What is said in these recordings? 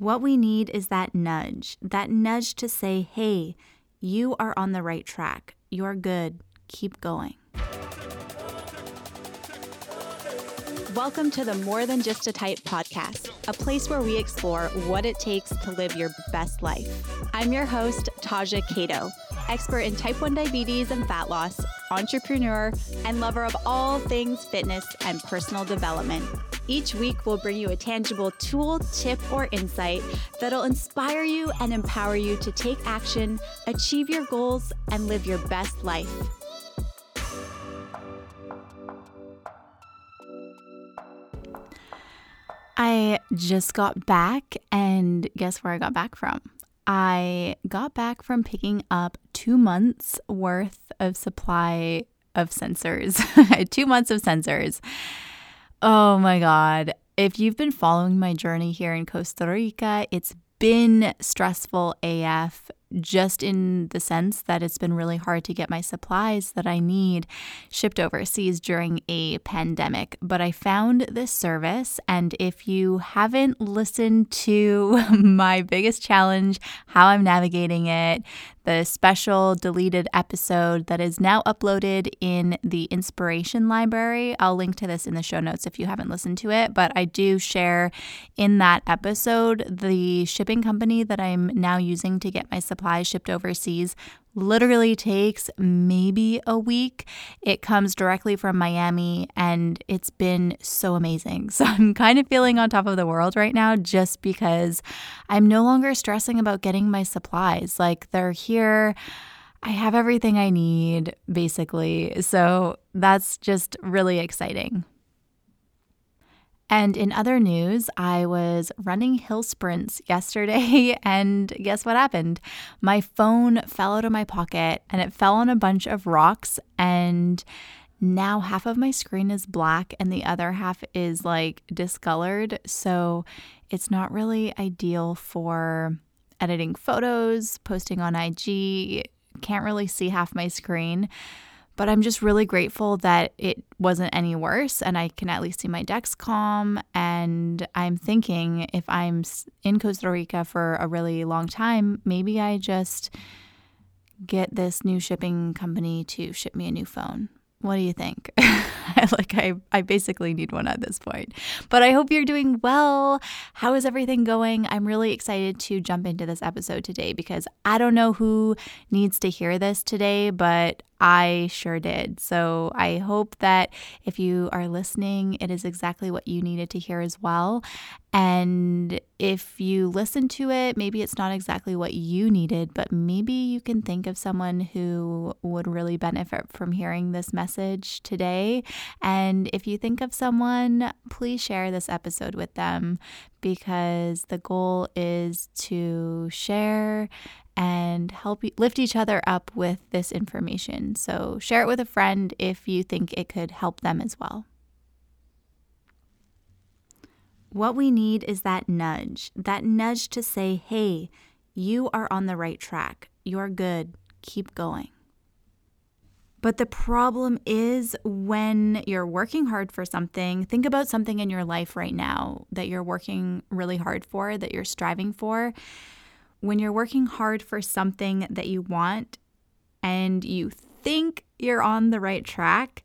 What we need is that nudge, that nudge to say, hey, you are on the right track. You're good. Keep going. Welcome to the More Than Just a Type podcast, a place where we explore what it takes to live your best life. I'm your host, Taja Cato, expert in type 1 diabetes and fat loss, entrepreneur, and lover of all things fitness and personal development. Each week, we'll bring you a tangible tool, tip, or insight that'll inspire you and empower you to take action, achieve your goals, and live your best life. I just got back, and guess where I got back from? I got back from picking up two months worth of supply of sensors, two months of sensors. Oh my God. If you've been following my journey here in Costa Rica, it's been stressful AF just in the sense that it's been really hard to get my supplies that I need shipped overseas during a pandemic. But I found this service, and if you haven't listened to my biggest challenge, how I'm navigating it, the special deleted episode that is now uploaded in the inspiration library. I'll link to this in the show notes if you haven't listened to it, but I do share in that episode the shipping company that I'm now using to get my supplies shipped overseas literally takes maybe a week. It comes directly from Miami and it's been so amazing. So I'm kind of feeling on top of the world right now just because I'm no longer stressing about getting my supplies. Like they're here. I have everything I need basically. So that's just really exciting. And in other news, I was running hill sprints yesterday, and guess what happened? My phone fell out of my pocket and it fell on a bunch of rocks. And now half of my screen is black and the other half is like discolored. So it's not really ideal for editing photos, posting on IG. Can't really see half my screen. But I'm just really grateful that it wasn't any worse and I can at least see my Dexcom. And I'm thinking if I'm in Costa Rica for a really long time, maybe I just get this new shipping company to ship me a new phone. What do you think? like I I basically need one at this point. But I hope you're doing well. How is everything going? I'm really excited to jump into this episode today because I don't know who needs to hear this today, but I sure did. So I hope that if you are listening, it is exactly what you needed to hear as well. And if you listen to it, maybe it's not exactly what you needed, but maybe you can think of someone who would really benefit from hearing this message today. And if you think of someone, please share this episode with them because the goal is to share and help lift each other up with this information. So share it with a friend if you think it could help them as well. What we need is that nudge, that nudge to say, hey, you are on the right track. You're good. Keep going. But the problem is when you're working hard for something, think about something in your life right now that you're working really hard for, that you're striving for when you're working hard for something that you want and you think you're on the right track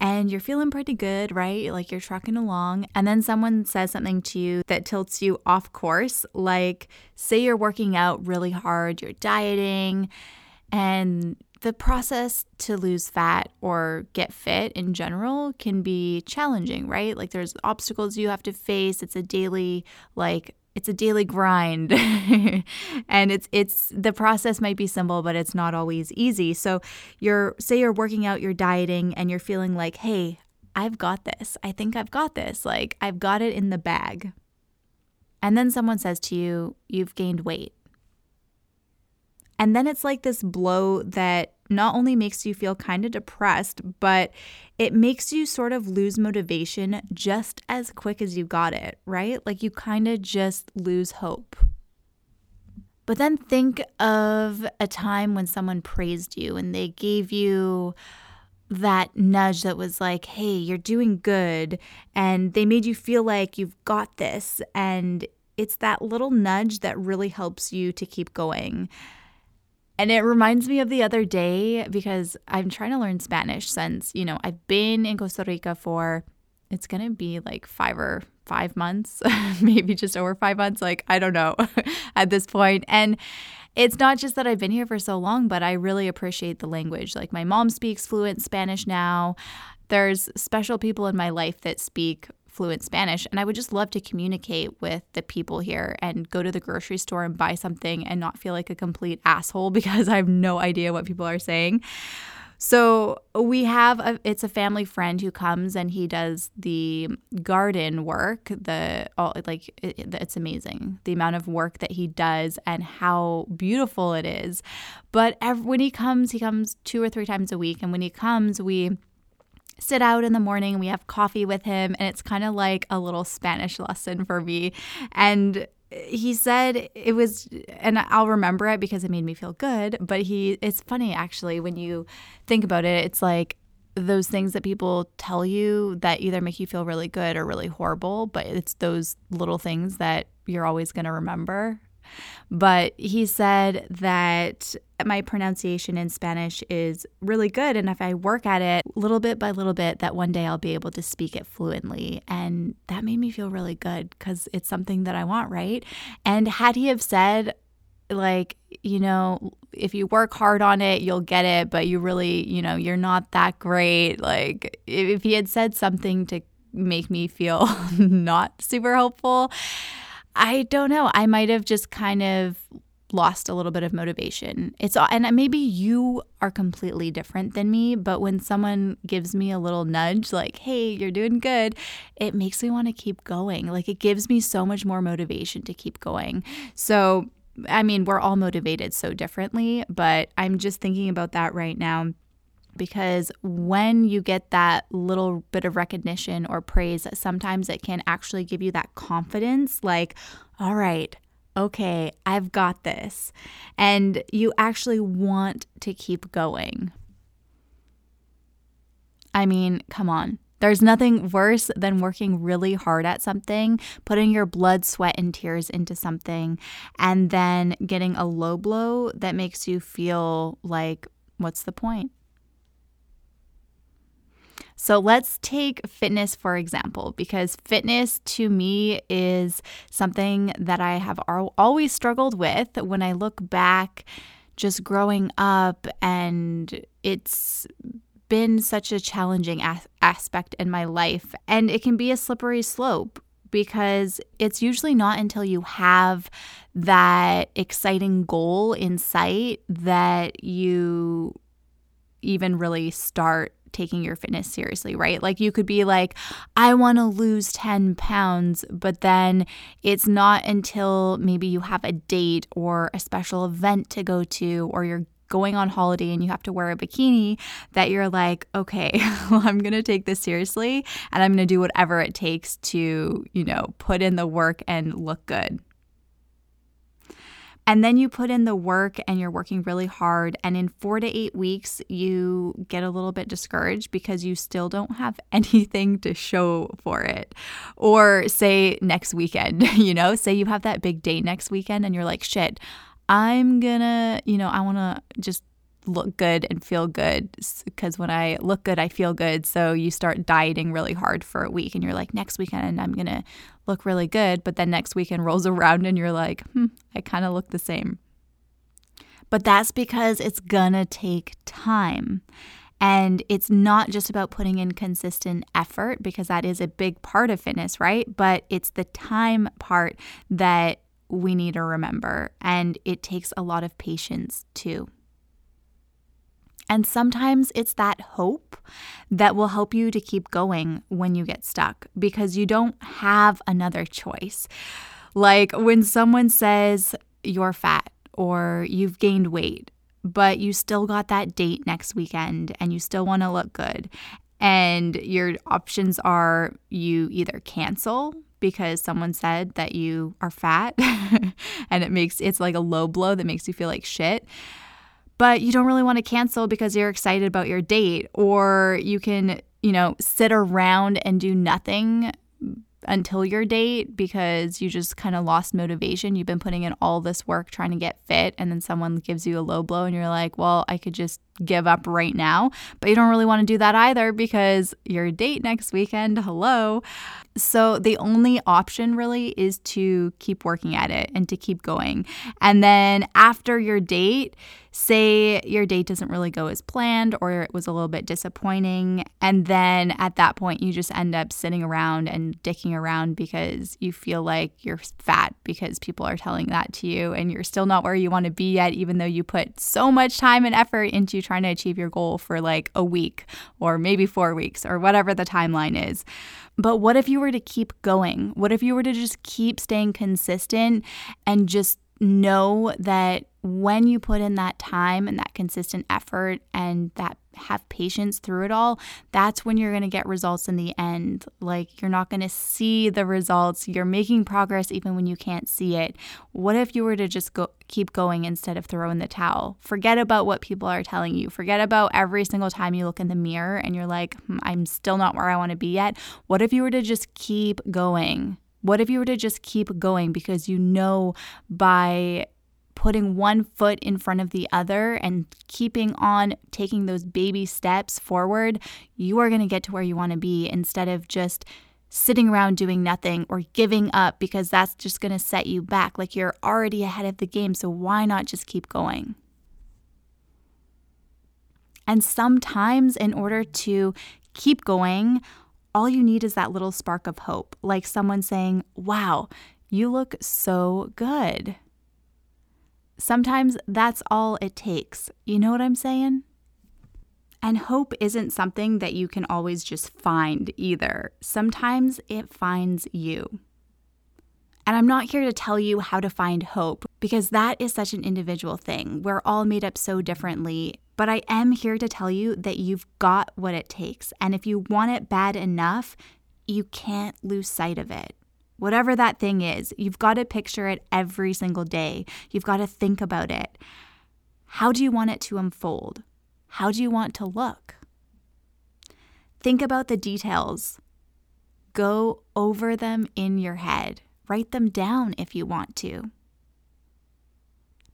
and you're feeling pretty good, right? Like you're trucking along, and then someone says something to you that tilts you off course. Like, say you're working out really hard, you're dieting, and the process to lose fat or get fit in general can be challenging, right? Like there's obstacles you have to face. It's a daily like it's a daily grind. And it's it's the process might be simple but it's not always easy. So you're say you're working out you're dieting and you're feeling like hey i've got this. I think i've got this. Like i've got it in the bag. And then someone says to you you've gained weight and then it's like this blow that not only makes you feel kind of depressed, but it makes you sort of lose motivation just as quick as you got it, right? Like you kind of just lose hope. But then think of a time when someone praised you and they gave you that nudge that was like, hey, you're doing good. And they made you feel like you've got this. And it's that little nudge that really helps you to keep going. And it reminds me of the other day because I'm trying to learn Spanish since, you know, I've been in Costa Rica for it's going to be like 5 or 5 months, maybe just over 5 months, like I don't know at this point. And it's not just that I've been here for so long, but I really appreciate the language. Like my mom speaks fluent Spanish now. There's special people in my life that speak fluent Spanish. And I would just love to communicate with the people here and go to the grocery store and buy something and not feel like a complete asshole because I have no idea what people are saying. So we have a, it's a family friend who comes and he does the garden work. The all like it, it's amazing the amount of work that he does and how beautiful it is. But every, when he comes, he comes two or three times a week, and when he comes, we sit out in the morning, we have coffee with him, and it's kind of like a little Spanish lesson for me. And he said it was and I'll remember it because it made me feel good, but he it's funny actually when you think about it, it's like those things that people tell you that either make you feel really good or really horrible, but it's those little things that you're always going to remember but he said that my pronunciation in Spanish is really good. And if I work at it little bit by little bit, that one day I'll be able to speak it fluently. And that made me feel really good because it's something that I want, right? And had he have said, like, you know, if you work hard on it, you'll get it, but you really, you know, you're not that great. Like, if he had said something to make me feel not super helpful, I don't know. I might have just kind of lost a little bit of motivation. It's and maybe you are completely different than me, but when someone gives me a little nudge like, "Hey, you're doing good," it makes me want to keep going. Like it gives me so much more motivation to keep going. So, I mean, we're all motivated so differently, but I'm just thinking about that right now because when you get that little bit of recognition or praise, sometimes it can actually give you that confidence like, all right, okay, I've got this. And you actually want to keep going. I mean, come on. There's nothing worse than working really hard at something, putting your blood, sweat, and tears into something, and then getting a low blow that makes you feel like, what's the point? So let's take fitness for example, because fitness to me is something that I have always struggled with when I look back just growing up, and it's been such a challenging as- aspect in my life. And it can be a slippery slope because it's usually not until you have that exciting goal in sight that you even really start taking your fitness seriously, right? Like you could be like, I want to lose 10 pounds, but then it's not until maybe you have a date or a special event to go to or you're going on holiday and you have to wear a bikini that you're like, okay, well, I'm going to take this seriously and I'm going to do whatever it takes to, you know, put in the work and look good. And then you put in the work and you're working really hard. And in four to eight weeks, you get a little bit discouraged because you still don't have anything to show for it. Or say next weekend, you know, say you have that big date next weekend and you're like, shit, I'm gonna, you know, I wanna just look good and feel good because when I look good, I feel good. So you start dieting really hard for a week and you're like, next weekend, I'm going to look really good. But then next weekend rolls around and you're like, hmm, I kind of look the same. But that's because it's going to take time. And it's not just about putting in consistent effort because that is a big part of fitness, right? But it's the time part that we need to remember. And it takes a lot of patience too. And sometimes it's that hope that will help you to keep going when you get stuck because you don't have another choice. Like when someone says you're fat or you've gained weight, but you still got that date next weekend and you still want to look good. And your options are you either cancel because someone said that you are fat and it makes it's like a low blow that makes you feel like shit but you don't really want to cancel because you're excited about your date, or you can, you know, sit around and do nothing until your date because you just kind of lost motivation. You've been putting in all this work trying to get fit, and then someone gives you a low blow, and you're like, well, I could just give up right now. But you don't really want to do that either because your date next weekend, hello. So the only option really is to keep working at it and to keep going. And then after your date, say your date doesn't really go as planned or it was a little bit disappointing. And then at that point, you just end up sitting around and dicking around because you feel like you're fat because people are telling that to you and you're still not where you want to be yet, even though you put so much time and effort into trying to achieve your goal for like a week or maybe four weeks or whatever the timeline is. But what if you were to keep going? What if you were to just keep staying consistent and just know that when you put in that time and that consistent effort and that have patience through it all, that's when you're going to get results in the end. Like you're not going to see the results. You're making progress even when you can't see it. What if you were to just go keep going instead of throwing the towel? Forget about what people are telling you. Forget about every single time you look in the mirror and you're like, hmm, I'm still not where I want to be yet. What if you were to just keep going? What if you were to just keep going because you know by putting one foot in front of the other and keeping on taking those baby steps forward, you are going to get to where you want to be instead of just sitting around doing nothing or giving up because that's just going to set you back. Like you're already ahead of the game, so why not just keep going? And sometimes, in order to keep going, all you need is that little spark of hope, like someone saying, Wow, you look so good. Sometimes that's all it takes. You know what I'm saying? And hope isn't something that you can always just find either. Sometimes it finds you. And I'm not here to tell you how to find hope because that is such an individual thing. We're all made up so differently. But I am here to tell you that you've got what it takes. And if you want it bad enough, you can't lose sight of it. Whatever that thing is, you've got to picture it every single day. You've got to think about it. How do you want it to unfold? How do you want to look? Think about the details. Go over them in your head. Write them down if you want to.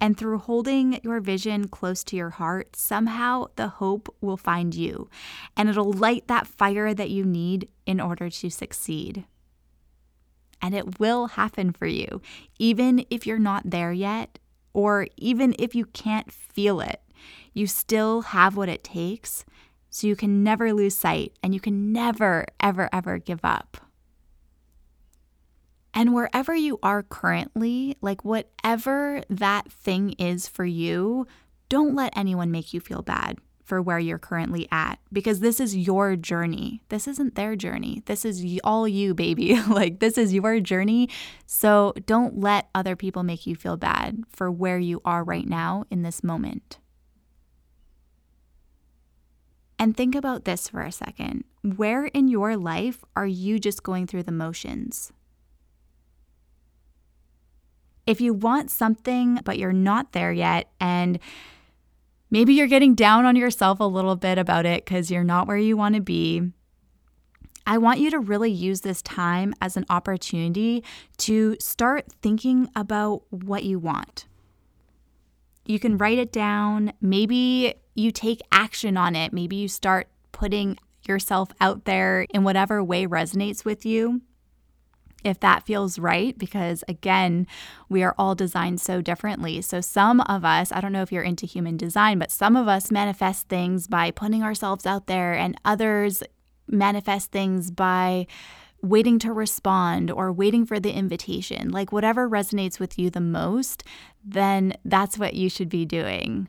And through holding your vision close to your heart, somehow the hope will find you and it'll light that fire that you need in order to succeed and it will happen for you, even if you're not there yet, or even if you can't feel it. You still have what it takes, so you can never lose sight and you can never, ever, ever give up. And wherever you are currently, like whatever that thing is for you, don't let anyone make you feel bad for where you're currently at because this is your journey. This isn't their journey. This is all you, baby. like, this is your journey. So don't let other people make you feel bad for where you are right now in this moment. And think about this for a second. Where in your life are you just going through the motions? If you want something, but you're not there yet, and Maybe you're getting down on yourself a little bit about it because you're not where you want to be. I want you to really use this time as an opportunity to start thinking about what you want. You can write it down. Maybe you take action on it. Maybe you start putting yourself out there in whatever way resonates with you if that feels right, because again, we are all designed so differently. So, some of us, I don't know if you're into human design, but some of us manifest things by putting ourselves out there, and others manifest things by waiting to respond or waiting for the invitation. Like, whatever resonates with you the most, then that's what you should be doing.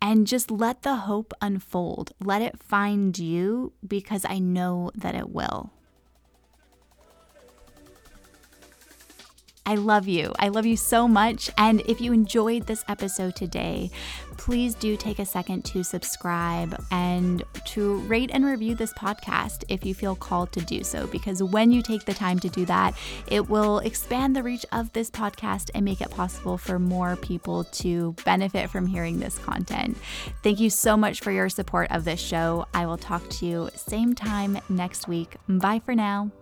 And just let the hope unfold. Let it find you because I know that it will. I love you. I love you so much. And if you enjoyed this episode today, please do take a second to subscribe and to rate and review this podcast if you feel called to do so. Because when you take the time to do that, it will expand the reach of this podcast and make it possible for more people to benefit from hearing this content. Thank you so much for your support of this show. I will talk to you same time next week. Bye for now.